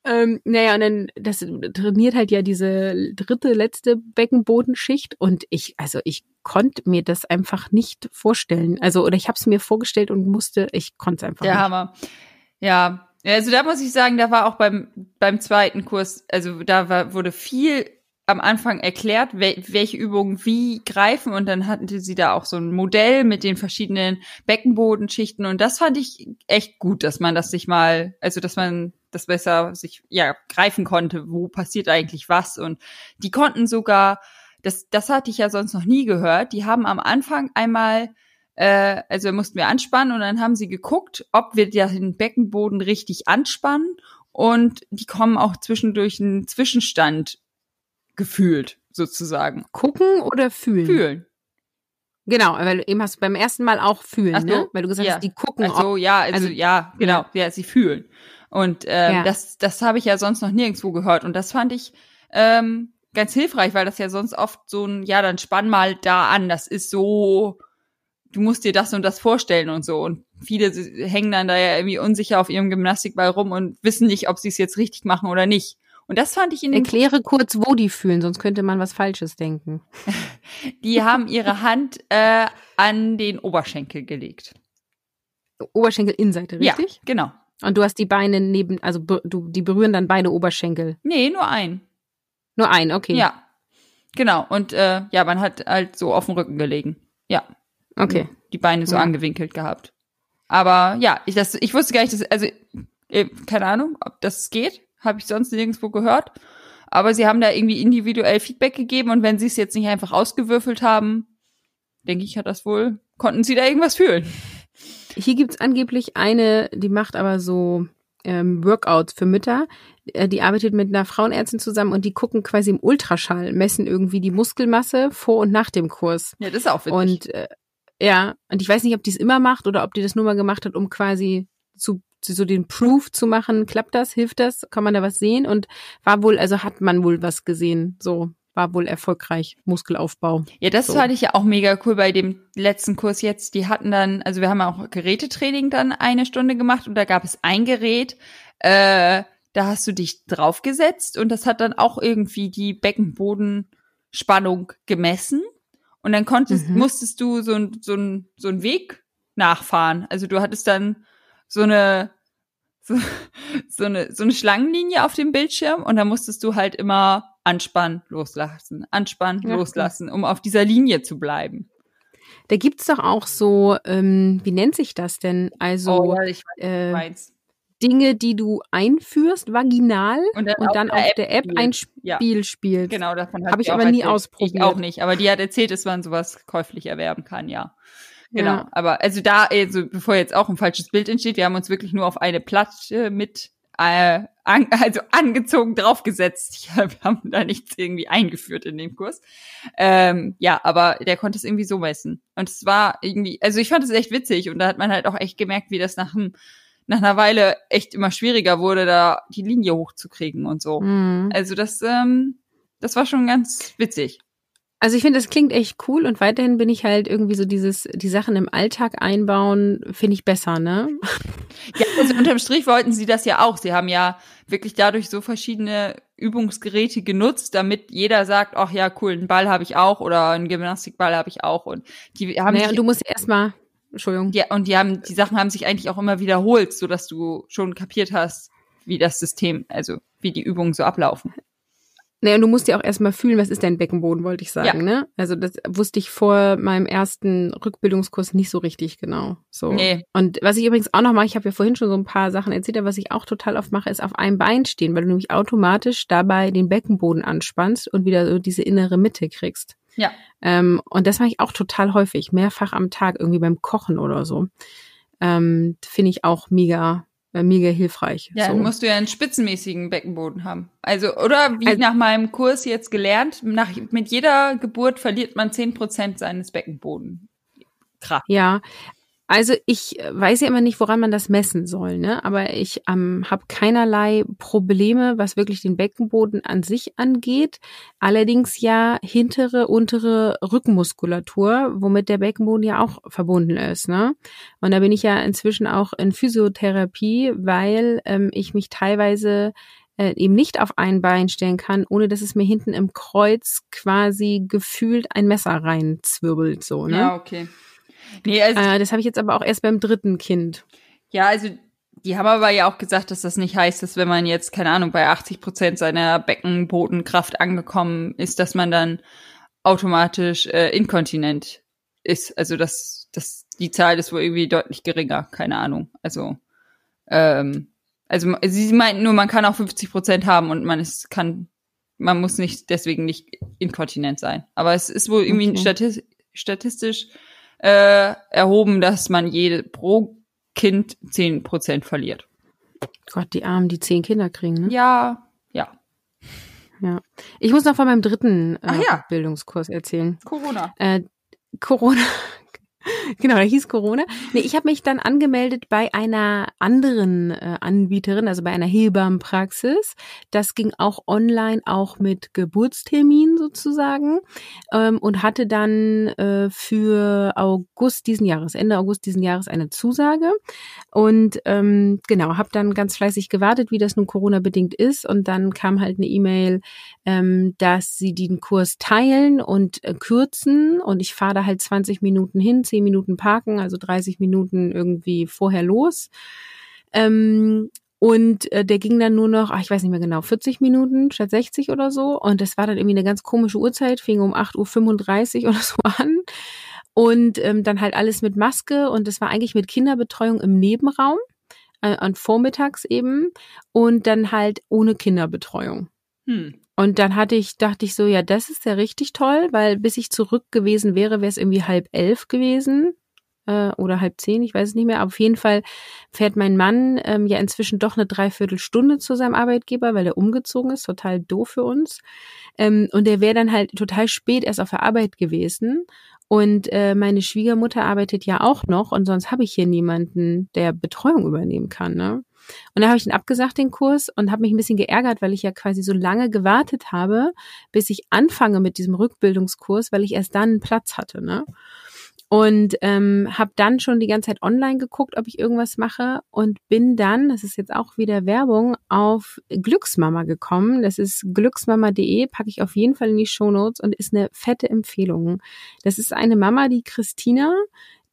Ähm, naja, und dann, das trainiert halt ja diese dritte, letzte Beckenbodenschicht und ich, also ich konnte mir das einfach nicht vorstellen. Also, oder ich habe es mir vorgestellt und musste, ich konnte es einfach Der nicht. Hammer. Ja, also da muss ich sagen, da war auch beim, beim zweiten Kurs, also da war, wurde viel am Anfang erklärt, wel welche Übungen wie greifen und dann hatten sie da auch so ein Modell mit den verschiedenen Beckenbodenschichten und das fand ich echt gut, dass man das sich mal, also dass man das besser sich ja greifen konnte, wo passiert eigentlich was und die konnten sogar, das das hatte ich ja sonst noch nie gehört, die haben am Anfang einmal äh, also mussten wir anspannen und dann haben sie geguckt, ob wir den Beckenboden richtig anspannen und die kommen auch zwischendurch einen Zwischenstand gefühlt, sozusagen. Gucken oder fühlen? Fühlen. Genau, weil eben hast du beim ersten Mal auch fühlen, so, ne? Weil du gesagt ja. hast, die gucken. Also ja, also, also- ja, genau, ja, sie fühlen. Und ähm, Ja. das, das habe ich ja sonst noch nirgendwo gehört. Und das fand ich ähm, ganz hilfreich, weil das ja sonst oft so ein, ja, dann spann mal da an, das ist so, du musst dir das und das vorstellen und so. Und viele hängen dann da ja irgendwie unsicher auf ihrem Gymnastikball rum und wissen nicht, ob sie es jetzt richtig machen oder nicht. Und das fand ich in Erkläre kurz, wo die fühlen, sonst könnte man was Falsches denken. Die haben ihre Hand äh, an den Oberschenkel gelegt. Oberschenkelinnenseite, richtig? Ja, genau. Und du hast die Beine neben, also du, die berühren dann beide Oberschenkel. Nee, nur ein. Nur ein, okay. Ja. Genau. Und äh, ja, man hat halt so auf dem Rücken gelegen. Ja. Okay. Die Beine so Ja. angewinkelt gehabt. Aber ja, ich, das, ich wusste gar nicht, dass, also, äh, keine Ahnung, ob das geht. Habe ich sonst nirgendwo gehört. Aber sie haben da irgendwie individuell Feedback gegeben und wenn sie es jetzt nicht einfach ausgewürfelt haben, denke ich, hat das wohl, konnten sie da irgendwas fühlen. Hier gibt's angeblich eine, die macht aber so ähm, Workouts für Mütter. Äh, Die arbeitet mit einer Frauenärztin zusammen und die gucken quasi im Ultraschall, messen irgendwie die Muskelmasse vor und nach dem Kurs. Ja, das ist auch witzig. Und äh, ja, und ich weiß nicht, ob die es immer macht oder ob die das nur mal gemacht hat, um quasi zu so den Proof zu machen, klappt das, hilft das, kann man da was sehen und war wohl, also hat man wohl was gesehen, so war wohl erfolgreich Muskelaufbau. Ja, das So. fand ich ja auch mega cool bei dem letzten Kurs jetzt. Die hatten dann, also wir haben auch Gerätetraining dann eine Stunde gemacht und da gab es ein Gerät, äh, da hast du dich draufgesetzt und das hat dann auch irgendwie die Beckenbodenspannung gemessen. Und dann konntest, Mhm. musstest du so ein, so ein, so ein Weg nachfahren. Also du hattest dann so eine, so, so eine, so eine Schlangenlinie auf dem Bildschirm und dann musstest du halt immer anspannen, loslassen, anspannen, Ja, loslassen, um auf dieser Linie zu bleiben. Da gibt's doch auch so, ähm, wie nennt sich das denn? Also Oh, ja, ich weiß, äh. Dinge, die du einführst, vaginal Und dann, und dann auf der App spielt. ein Ja. Spiel spielst. Genau, davon hat Hab sie ich aber nie erzählt. ausprobiert. Ich auch nicht, aber die hat erzählt, dass man sowas käuflich erwerben kann, ja. Genau, Ja. aber also da, also bevor jetzt auch ein falsches Bild entsteht, wir haben uns wirklich nur auf eine Platte mit, äh, an, also angezogen draufgesetzt. Ja, wir haben da nichts irgendwie eingeführt in dem Kurs. Ähm, ja, aber der konnte es irgendwie so messen. Und es war irgendwie, also ich fand es echt witzig und da hat man halt auch echt gemerkt, wie das nach, einem, nach einer Weile echt immer schwieriger wurde, da die Linie hochzukriegen und so. Mhm. Also das, ähm, das war schon ganz witzig. Also ich finde, das klingt echt cool und weiterhin bin ich halt irgendwie so dieses, die Sachen im Alltag einbauen, finde ich besser, ne? Ja, also unterm Strich wollten sie das ja auch. Sie haben ja wirklich dadurch so verschiedene Übungsgeräte genutzt, damit jeder sagt, ach ja, cool, einen Ball habe ich auch oder einen Gymnastikball habe ich auch. Und die haben Naja, und du musst erstmal, Entschuldigung. ja, und die haben, die Sachen haben sich eigentlich auch immer wiederholt, so dass du schon kapiert hast, wie das System, also wie die Übungen so ablaufen. Naja, und du musst ja auch erstmal fühlen, was ist dein Beckenboden, wollte ich sagen, Ja. ne? Also das wusste ich vor meinem ersten Rückbildungskurs nicht so richtig genau. So. Nee. Und was ich übrigens auch noch mache, ich habe ja vorhin schon so ein paar Sachen erzählt, aber was ich auch total oft mache, ist auf einem Bein stehen, weil du nämlich automatisch dabei den Beckenboden anspannst und wieder so diese innere Mitte kriegst. Ja. Ähm, und das mache ich auch total häufig, mehrfach am Tag, irgendwie beim Kochen oder so. Ähm, Finde ich auch mega, mega hilfreich. Ja, so. dann musst du ja einen spitzenmäßigen Beckenboden haben. Also, oder wie Also- nach meinem Kurs jetzt gelernt, nach, mit jeder Geburt verliert man 10% seines Beckenboden. Kraft. Ja, also ich weiß ja immer nicht, woran man das messen soll, ne? Aber ich ähm, habe keinerlei Probleme, was wirklich den Beckenboden an sich angeht. Allerdings ja hintere, untere Rückenmuskulatur, womit der Beckenboden ja auch verbunden ist, ne? Und da bin ich ja inzwischen auch in Physiotherapie, weil ähm, ich mich teilweise äh, eben nicht auf ein Bein stellen kann, ohne dass es mir hinten im Kreuz quasi gefühlt ein Messer reinzwirbelt, so, ne? Ja, okay. Nee, also, Äh, das habe ich jetzt aber auch erst beim dritten Kind. ja, also, die haben aber ja auch gesagt, dass das nicht heißt, dass wenn man jetzt, keine Ahnung, bei 80 Prozent seiner Beckenbodenkraft angekommen ist, dass man dann automatisch äh, inkontinent ist. Also, das, das, die Zahl ist wohl irgendwie deutlich geringer, keine Ahnung. Also, ähm, also sie meinten nur, man kann auch 50 Prozent haben und man ist, kann, man muss nicht deswegen nicht inkontinent sein. Aber es ist wohl irgendwie Okay. statistisch, statistisch äh, erhoben, dass man jede pro Kind 10 Prozent verliert. Gott, die Armen, die zehn Kinder kriegen, ne? Ja, ja. Ja. Ich muss noch von meinem dritten äh, Ach ja. Bildungskurs erzählen. Corona. Äh, Corona. Genau, der hieß Corona. Nee, ich habe mich dann angemeldet bei einer anderen äh, Anbieterin, also bei einer Hebammenpraxis. Das ging auch online, auch mit Geburtstermin sozusagen ähm, und hatte dann äh, für August diesen Jahres, Ende August diesen Jahres eine Zusage. Und ähm, genau, habe dann ganz fleißig gewartet, wie das nun Corona-bedingt ist. Und dann kam halt eine E-Mail, ähm, dass sie den Kurs teilen und äh, kürzen. Und ich fahre da halt 20 Minuten hin, 10 Minuten parken, also 30 Minuten irgendwie vorher los. Ähm, und äh, der ging dann nur noch, ach, ich weiß nicht mehr genau, 40 Minuten statt 60 oder so. Und das war dann irgendwie eine ganz komische Uhrzeit, fing um 8.35 Uhr oder so an. Und ähm, dann halt alles mit Maske und das war eigentlich mit Kinderbetreuung im Nebenraum, äh, an vormittags eben. Und dann halt ohne Kinderbetreuung. Hm. Und dann hatte ich, dachte ich so, ja, das ist ja richtig toll, weil bis ich zurück gewesen wäre, wäre es irgendwie halb elf gewesen äh, oder halb zehn, ich weiß es nicht mehr. Aber auf jeden Fall fährt mein Mann ähm, ja inzwischen doch eine Dreiviertelstunde zu seinem Arbeitgeber, weil er umgezogen ist, total doof für uns. Ähm, und der wäre dann halt total spät erst auf der Arbeit gewesen. Und äh, meine Schwiegermutter arbeitet ja auch noch und sonst habe ich hier niemanden, der Betreuung übernehmen kann. Ne? Und da habe ich ihn abgesagt, den Kurs, und habe mich ein bisschen geärgert, weil ich ja quasi so lange gewartet habe, bis ich anfange mit diesem Rückbildungskurs, weil ich erst dann einen Platz hatte. Ne? Und ähm, habe dann schon die ganze Zeit online geguckt, ob ich irgendwas mache und bin dann, das ist jetzt auch wieder Werbung, auf Glücksmama gekommen. Das ist glücksmama.de, packe ich auf jeden Fall in die Shownotes und ist eine fette Empfehlung. Das ist eine Mama, die Christina,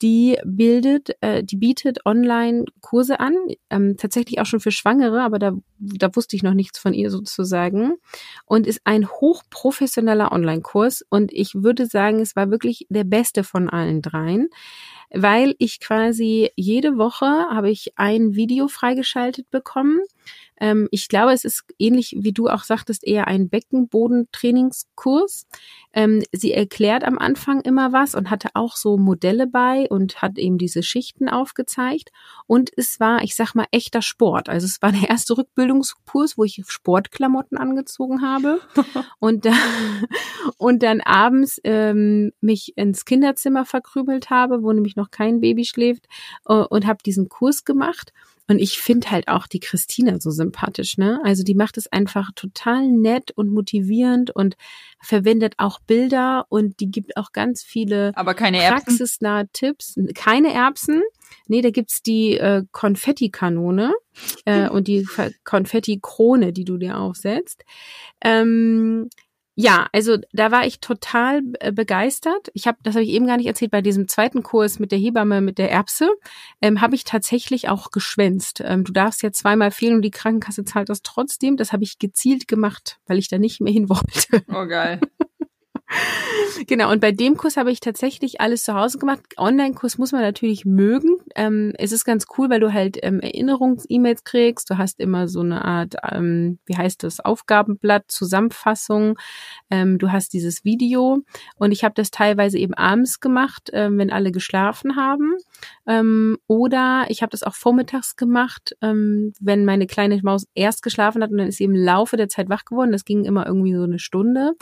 die bildet, äh, die bietet online Kurse an, ähm, tatsächlich auch schon für Schwangere, aber da, da wusste ich noch nichts von ihr sozusagen und ist ein hochprofessioneller Online-Kurs und ich würde sagen, es war wirklich der beste von allen dreien, weil ich quasi jede Woche habe ich ein Video freigeschaltet bekommen. Ähm, ich glaube, es ist ähnlich wie du auch sagtest, eher ein Beckenbodentrainingskurs. Ähm, sie erklärt am Anfang immer was und hatte auch so Modelle bei und hat eben diese Schichten aufgezeigt. Und es war, ich sag mal, echter Sport. Also es war der erste Rückbildungskurs, wo ich Sportklamotten angezogen habe und, da, und dann abends ähm, mich ins Kinderzimmer verkrümelt habe, wo nämlich noch kein Baby schläft äh, und habe diesen Kurs gemacht. Und ich finde halt auch die Christina so sympathisch, ne? Also die macht es einfach total nett und motivierend und verwendet auch Bilder und die gibt auch ganz viele Aber keine Erbsen. praxisnahe Tipps. Keine Erbsen. Nee, da gibt's die äh, Konfettikanone äh, und die Konfettikrone, die du dir aufsetzt. Ähm, ja, also da war ich total äh, begeistert. Ich habe, das habe ich eben gar nicht erzählt, bei diesem zweiten Kurs mit der Hebamme, mit der Erbse, ähm, habe ich tatsächlich auch geschwänzt. Ähm, du darfst ja zweimal fehlen und die Krankenkasse zahlt das trotzdem. Das habe ich gezielt gemacht, weil ich da nicht mehr hin wollte. Oh, geil. Genau, und bei dem Kurs habe ich tatsächlich alles zu Hause gemacht. Online-Kurs muss man natürlich mögen. Ähm, es ist ganz cool, weil du halt ähm, Erinnerungs-E-Mails kriegst. Du hast immer so eine Art, ähm, wie heißt das, Aufgabenblatt, Zusammenfassung. Ähm, du hast dieses Video. Und ich habe das teilweise eben abends gemacht, ähm, wenn alle geschlafen haben. Ähm, oder ich habe das auch vormittags gemacht, ähm, wenn meine kleine Maus erst geschlafen hat und dann ist sie im Laufe der Zeit wach geworden. Das ging immer irgendwie so eine Stunde.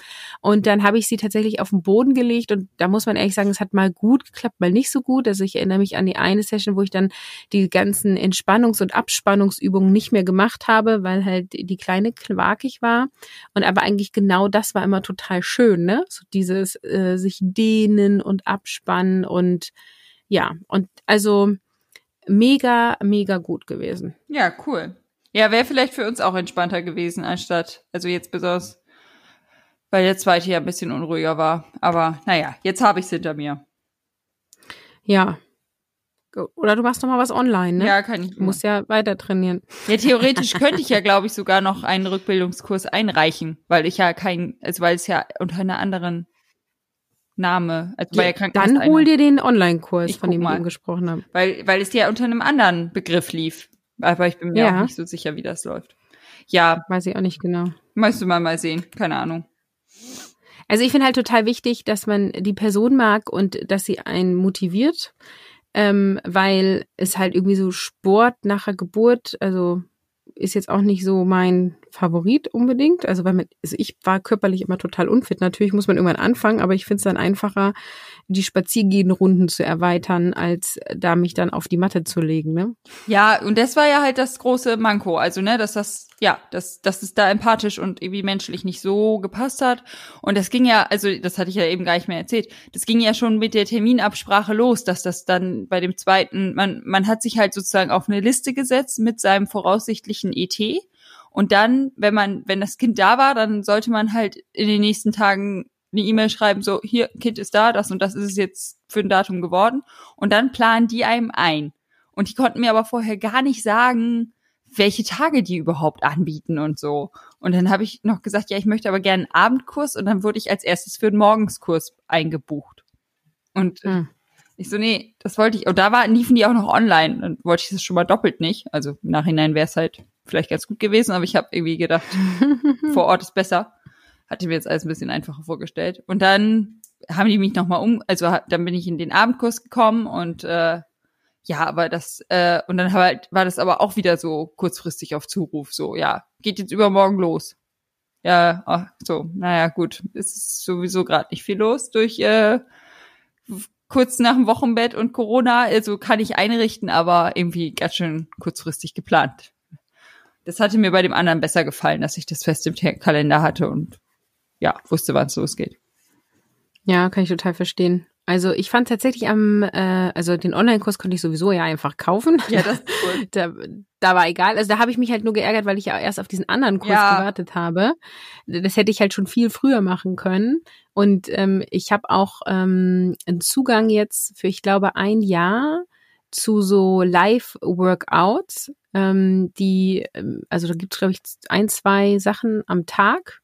Und dann habe ich sie tatsächlich auf den Boden gelegt und da muss man ehrlich sagen, es hat mal gut geklappt, mal nicht so gut. Also ich erinnere mich an die eine Session, wo ich dann die ganzen Entspannungs- und Abspannungsübungen nicht mehr gemacht habe, weil halt die kleine quakig war. Und aber eigentlich genau das war immer total schön, ne? So dieses äh, sich dehnen und abspannen und ja, und also mega, mega gut gewesen. Ja, cool. Ja, wäre vielleicht für uns auch entspannter gewesen, anstatt, also jetzt besonders, weil der zweite ja ein bisschen unruhiger war. Aber naja, jetzt habe ich es hinter mir. Ja. Oder du machst noch mal was online, ne? Ja, kann ich. Du musst ja weiter trainieren. Ja, theoretisch könnte ich ja, glaube ich, sogar noch einen Rückbildungskurs einreichen, weil ich ja kein, also weil es ja unter einer anderen Name, also bei ja, Dann hol dir den Online-Kurs, von dem mal. wir eben gesprochen haben. Weil, weil es ja unter einem anderen Begriff lief. Aber ich bin mir Ja. auch nicht so sicher, wie das läuft. Ja, Weiß ich auch nicht genau. möchtest du mal mal sehen. Keine Ahnung. Also ich finde halt total wichtig, dass man die Person mag und dass sie einen motiviert, ähm, weil es halt irgendwie so Sport nach der Geburt, also ist jetzt auch nicht so mein Favorit unbedingt. Also weil man, also ich war körperlich immer total unfit. Natürlich muss man irgendwann anfangen, aber ich finde es dann einfacher, die Spaziergehenrunden zu erweitern, als da mich dann auf die Matte zu legen. Ne? Ja, und das war ja halt das große Manko. Also, ne, dass das, ja, dass, dass es da empathisch und irgendwie menschlich nicht so gepasst hat. Und das ging ja, also, das hatte ich ja eben gar nicht mehr erzählt. Das ging ja schon mit der Terminabsprache los, dass das dann bei dem zweiten, man, man hat sich halt sozusagen auf eine Liste gesetzt mit seinem voraussichtlichen ET. Und dann, wenn man, wenn das Kind da war, dann sollte man halt in den nächsten Tagen eine E-Mail schreiben, so, hier, Kind ist da, das und das ist es jetzt für ein Datum geworden. Und dann planen die einem ein. Und die konnten mir aber vorher gar nicht sagen, welche Tage die überhaupt anbieten und so. Und dann habe ich noch gesagt, ja, ich möchte aber gerne einen Abendkurs und dann wurde ich als erstes für einen Morgenskurs eingebucht. Und Hm. ich so, nee, das wollte ich. Und da war, liefen die auch noch online. Dann wollte ich das schon mal doppelt nicht. Also im Nachhinein wäre es halt vielleicht ganz gut gewesen, aber ich habe irgendwie gedacht, vor Ort ist besser. Hatte mir jetzt alles ein bisschen einfacher vorgestellt. Und dann haben die mich nochmal um, also dann bin ich in den Abendkurs gekommen und äh, ja, aber das, äh, und dann halt, war das aber auch wieder so kurzfristig auf Zuruf, so, ja, geht jetzt übermorgen los. Ja, ach, so, naja, gut, es ist sowieso gerade nicht viel los durch äh, kurz nach dem Wochenbett und Corona, also kann ich einrichten, aber irgendwie ganz schön kurzfristig geplant. Das hatte mir bei dem anderen besser gefallen, dass ich das fest im Kalender hatte und ja, wusste, wann es losgeht. Ja, kann ich total verstehen. Also ich fand tatsächlich am, äh, also den Online-Kurs konnte ich sowieso ja einfach kaufen. Ja, das ist cool. Da, da war egal. Also da habe ich mich halt nur geärgert, weil ich ja erst auf diesen anderen Kurs Ja. gewartet habe. Das hätte ich halt schon viel früher machen können. Und ähm, ich habe auch ähm, einen Zugang jetzt für, ich glaube, ein Jahr zu so Live-Workouts, ähm, die, ähm, also da gibt es, glaube ich, ein, zwei Sachen am Tag.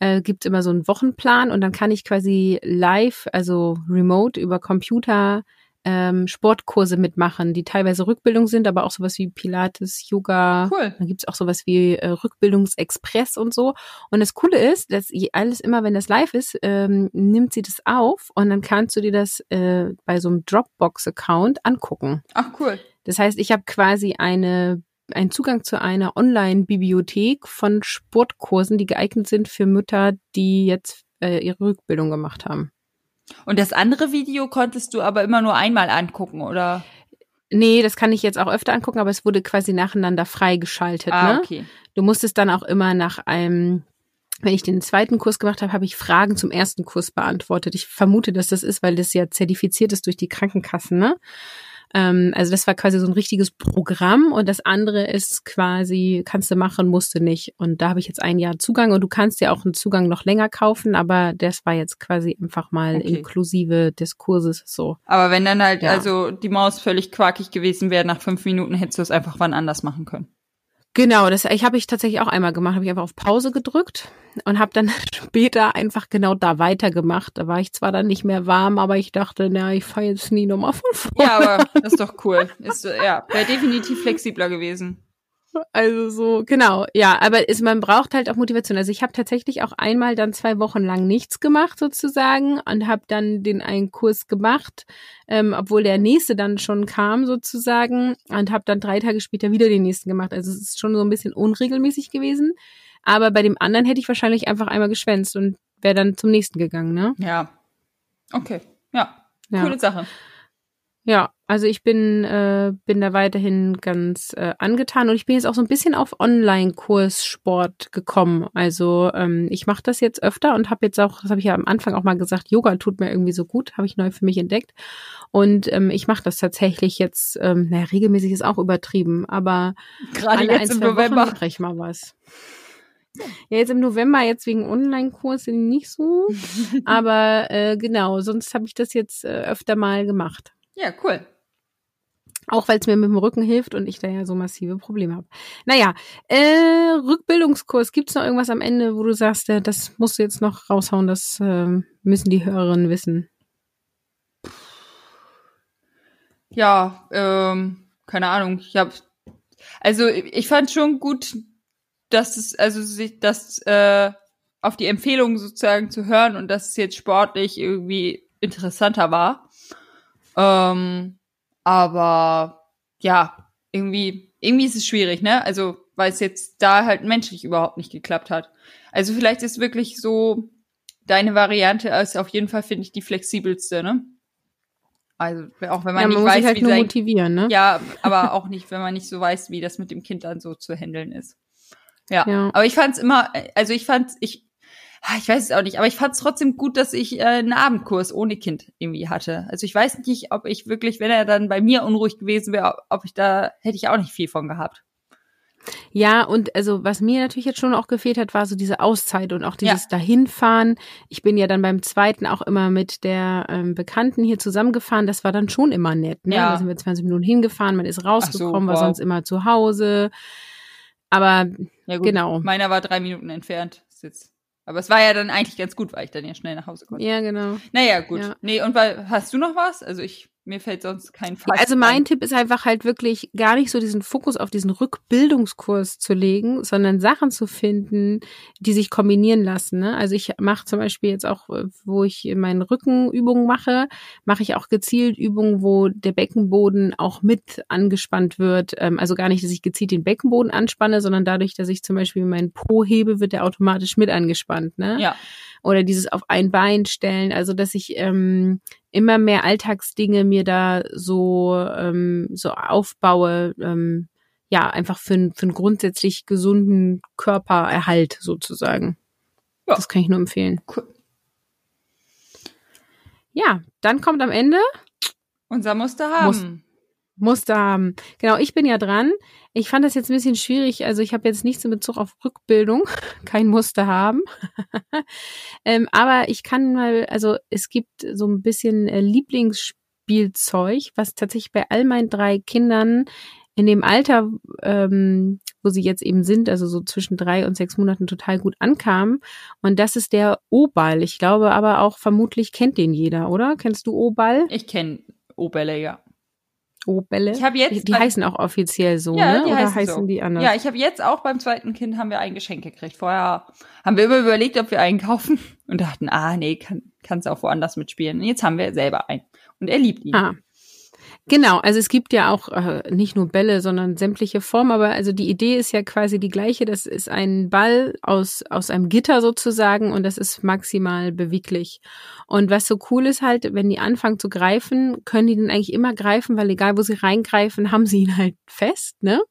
Äh, gibt immer so einen Wochenplan und dann kann ich quasi live, also remote über Computer ähm, Sportkurse mitmachen, die teilweise Rückbildung sind, aber auch sowas wie Pilates, Yoga. Cool. Dann gibt's auch sowas wie äh, Rückbildungsexpress und so. Und das Coole ist, dass alles immer, wenn das live ist, ähm, nimmt sie das auf und dann kannst du dir das äh, bei so einem Dropbox-Account angucken. Ach, cool. Das heißt, ich habe quasi eine einen Zugang zu einer Online-Bibliothek von Sportkursen, die geeignet sind für Mütter, die jetzt äh, ihre Rückbildung gemacht haben. Und das andere Video konntest du aber immer nur einmal angucken, oder? Nee, das kann ich jetzt auch öfter angucken, aber es wurde quasi nacheinander freigeschaltet. Ah, ne? okay. Du musstest dann auch immer nach einem, wenn ich den zweiten Kurs gemacht habe, habe ich Fragen zum ersten Kurs beantwortet. Ich vermute, dass das ist, weil das ja zertifiziert ist durch die Krankenkassen, ne? Ähm, also das war quasi so ein richtiges Programm und das andere ist quasi, kannst du machen, musst du nicht. Und da habe ich jetzt ein Jahr Zugang und du kannst ja auch einen Zugang noch länger kaufen, aber das war jetzt quasi einfach mal Okay. inklusive des Kurses so. Aber wenn dann halt Ja. also die Maus völlig quakig gewesen wäre, nach fünf Minuten hättest du es einfach wann anders machen können. Genau, das ich habe ich tatsächlich auch einmal gemacht, habe ich einfach auf Pause gedrückt und habe dann später einfach genau da weitergemacht. Da war ich zwar dann nicht mehr warm, aber ich dachte, na, ich fahre jetzt nie nochmal von vorne. Ja, aber das ist doch cool. Ist, ja, wäre definitiv flexibler gewesen. Also so, genau, ja, aber ist, man braucht halt auch Motivation. Also ich habe tatsächlich auch einmal dann zwei Wochen lang nichts gemacht sozusagen und habe dann den einen Kurs gemacht, ähm, obwohl der nächste dann schon kam sozusagen und habe dann drei Tage später wieder den nächsten gemacht. Also es ist schon so ein bisschen unregelmäßig gewesen. Aber bei dem anderen hätte ich wahrscheinlich einfach einmal geschwänzt und wäre dann zum nächsten gegangen, ne? Ja. Okay. Ja. ja. Coole Sache. Ja, also ich bin, äh, bin da weiterhin ganz äh, angetan und ich bin jetzt auch so ein bisschen auf Online-Kurssport gekommen. Also ähm, ich mache das jetzt öfter und habe jetzt auch, das habe ich ja am Anfang auch mal gesagt, Yoga tut mir irgendwie so gut, habe ich neu für mich entdeckt. Und ähm, ich mache das tatsächlich jetzt, ähm, naja, regelmäßig ist auch übertrieben, aber gerade jetzt im November mache ich mal was. Ja, jetzt im November, jetzt wegen Online-Kurs nicht so. aber äh, genau, sonst habe ich das jetzt äh, öfter mal gemacht. Ja, cool. Auch weil es mir mit dem Rücken hilft und ich da ja so massive Probleme habe. Naja, äh, Rückbildungskurs, gibt's noch irgendwas am Ende, wo du sagst, äh, das musst du jetzt noch raushauen, das äh, müssen die Hörerinnen wissen? Ja, ähm, keine Ahnung. Ich habe, also ich fand schon gut, dass es, also sich, das äh, auf die Empfehlungen sozusagen zu hören und dass es jetzt sportlich irgendwie interessanter war. Ähm, aber ja, irgendwie, irgendwie ist es schwierig, ne? Also, weil es jetzt da halt menschlich überhaupt nicht geklappt hat. Also vielleicht ist wirklich so, deine Variante ist auf jeden Fall, finde ich, die flexibelste, ne? Also, auch wenn man ja, man nicht muss weiß, sich halt wie nur sein, motivieren, ne? ja, aber auch nicht, wenn man nicht so weiß, wie das mit dem Kind dann so zu handeln ist. Ja. Ja. Aber ich fand's immer, also ich fand's, ich, ich weiß es auch nicht, aber ich fand's trotzdem gut, dass ich äh, einen Abendkurs ohne Kind irgendwie hatte. Also ich weiß nicht, ob ich wirklich, wenn er dann bei mir unruhig gewesen wäre, ob ich da, hätte ich auch nicht viel von gehabt. Ja, und also was mir natürlich jetzt schon auch gefehlt hat, war so diese Auszeit und auch dieses Ja. Dahinfahren. Ich bin ja dann beim zweiten auch immer mit der ähm, Bekannten hier zusammengefahren. Das war dann schon immer nett. Ne? Ja. Da sind wir 20 Minuten hingefahren, man ist rausgekommen, war wow. sonst immer zu Hause. Aber Ja. Genau. Meiner war drei Minuten entfernt. Ist jetzt, aber es war ja dann eigentlich ganz gut, weil ich dann ja schnell nach Hause konnte. ja, genau. Naja, gut. Ja. Nee, und weil, hast du noch was? Also ich, mir fällt sonst kein Fall. Also mein Tipp ist einfach halt wirklich gar nicht so diesen Fokus auf diesen Rückbildungskurs zu legen, sondern Sachen zu finden, die sich kombinieren lassen. Ne? Also ich mache zum Beispiel jetzt auch, äh, wo ich meine Rückenübungen mache, mache ich auch gezielt Übungen, wo der Beckenboden auch mit angespannt wird. Ähm, Also gar nicht, dass ich gezielt den Beckenboden anspanne, sondern dadurch, dass ich zum Beispiel meinen Po hebe, wird der automatisch mit angespannt. Ne? Ja, oder dieses auf ein Bein stellen, also dass ich ähm, immer mehr Alltagsdinge mir da so ähm, so aufbaue, ähm, ja einfach für, für einen grundsätzlich gesunden Körpererhalt sozusagen. Ja. Das kann ich nur empfehlen. cool. Ja, dann kommt am Ende Unser Muster haben. Muster haben. Genau, ich bin ja dran. Ich fand das jetzt ein bisschen schwierig. Also ich habe jetzt nichts in Bezug auf Rückbildung, kein Muster haben. ähm, aber ich kann mal, also es gibt so ein bisschen äh, Lieblingsspielzeug, was tatsächlich bei all meinen drei Kindern in dem Alter, ähm, wo sie jetzt eben sind, also so zwischen drei und sechs Monaten total gut ankam. Und das ist der O-Ball. Ich glaube aber auch, vermutlich kennt den jeder, oder? Kennst du O-Ball? Ich kenne O-Bälle, ja. O-Bälle? Ich habe jetzt Die, die heißen auch offiziell so, Ja, ne? die Oder heißen heißen, so. die anders? Ja, ich habe jetzt auch beim zweiten Kind haben wir ein Geschenk gekriegt. Vorher haben wir immer überlegt, ob wir einen kaufen und dachten, ah nee, kann kannst auch woanders mitspielen. Und jetzt haben wir selber einen und er liebt ihn. Ah. Genau, also es gibt ja auch äh, nicht nur Bälle, sondern sämtliche Formen, aber also die Idee ist ja quasi die gleiche. Das ist ein Ball aus, aus einem Gitter sozusagen und das ist maximal beweglich. Und was so cool ist halt, wenn die anfangen zu greifen, können die den eigentlich immer greifen, weil egal wo sie reingreifen, haben sie ihn halt fest, ne?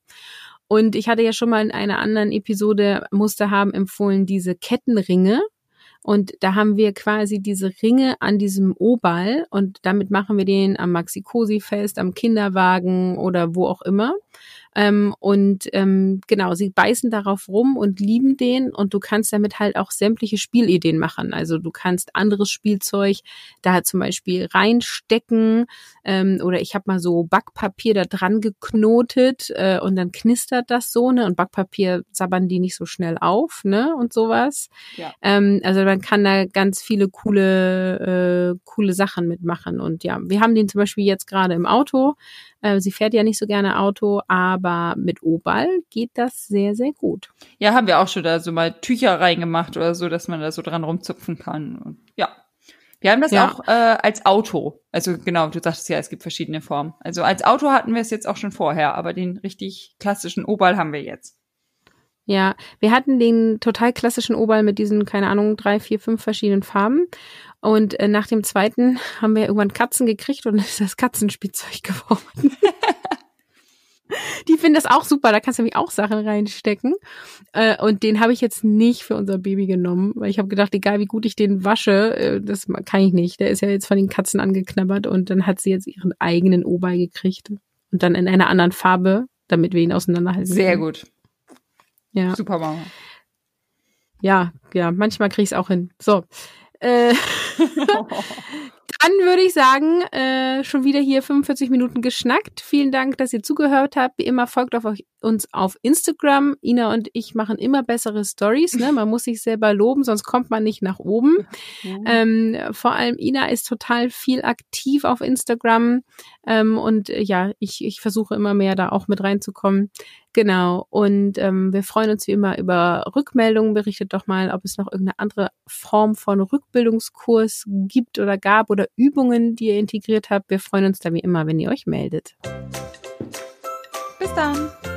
Und ich hatte ja schon mal in einer anderen Episode Muster haben empfohlen, diese Kettenringe. Und da haben wir quasi diese Ringe an diesem O-Ball und damit machen wir den am Maxi-Cosi fest, am Kinderwagen oder wo auch immer. Ähm, und ähm, genau, sie beißen darauf rum und lieben den und du kannst damit halt auch sämtliche Spielideen machen. Also du kannst anderes Spielzeug da zum Beispiel reinstecken ähm, oder ich habe mal so Backpapier da dran geknotet äh, und dann knistert das so, ne? Und Backpapier sabbern die nicht so schnell auf, ne? Und sowas. Ja. Ähm, also man kann da ganz viele coole, äh, coole Sachen mitmachen. Und ja, wir haben den zum Beispiel jetzt gerade im Auto. Äh, sie fährt ja nicht so gerne Auto, aber mit O-Ball geht das sehr, sehr gut. Ja, haben wir auch schon da so mal Tücher reingemacht oder so, dass man da so dran rumzupfen kann. Und ja. Wir haben das ja. auch äh, als Auto. Also genau, du sagtest ja, es gibt verschiedene Formen. Also als Auto hatten wir es jetzt auch schon vorher, aber den richtig klassischen O-Ball haben wir jetzt. Ja, wir hatten den total klassischen O-Ball mit diesen, keine Ahnung, drei, vier, fünf verschiedenen Farben. Und äh, nach dem zweiten haben wir irgendwann Katzen gekriegt und ist das Katzenspielzeug geworden. Die finden das auch super, da kannst du nämlich auch Sachen reinstecken. Äh, und den habe ich jetzt nicht für unser Baby genommen, weil ich habe gedacht, egal wie gut ich den wasche, äh, das kann ich nicht. Der ist ja jetzt von den Katzen angeknabbert und dann hat sie jetzt ihren eigenen O-Ball gekriegt. Und dann in einer anderen Farbe, damit wir ihn auseinanderhalten. Sehr gut. Ja. Super Mama. Ja, ja, manchmal kriege ich es auch hin. So. Äh, Dann würde ich sagen, äh, schon wieder hier 45 Minuten geschnackt. Vielen Dank, dass ihr zugehört habt. Wie immer folgt auf euch, uns auf Instagram. Ina und ich machen immer bessere Stories. Ne? Man muss sich selber loben, sonst kommt man nicht nach oben. Ja. Ähm, vor allem Ina ist total viel aktiv auf Instagram. Ähm, und äh, ja, ich, ich versuche immer mehr da auch mit reinzukommen. Genau. Und ähm, wir freuen uns wie immer über Rückmeldungen. Berichtet doch mal, ob es noch irgendeine andere Form von Rückbildungskurs gibt oder gab oder Übungen, die ihr integriert habt. Wir freuen uns da wie immer, wenn ihr euch meldet. Bis dann.